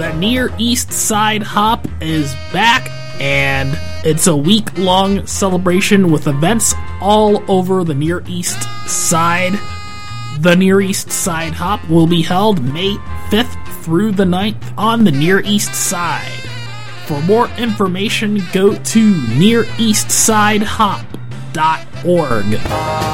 The Near East Side Hop is back, and it's a week long celebration with events all over the Near East Side. The Near East Side Hop will be held May 5th through the 9th on the Near East Side. For more information, go to neareastsidehop.org.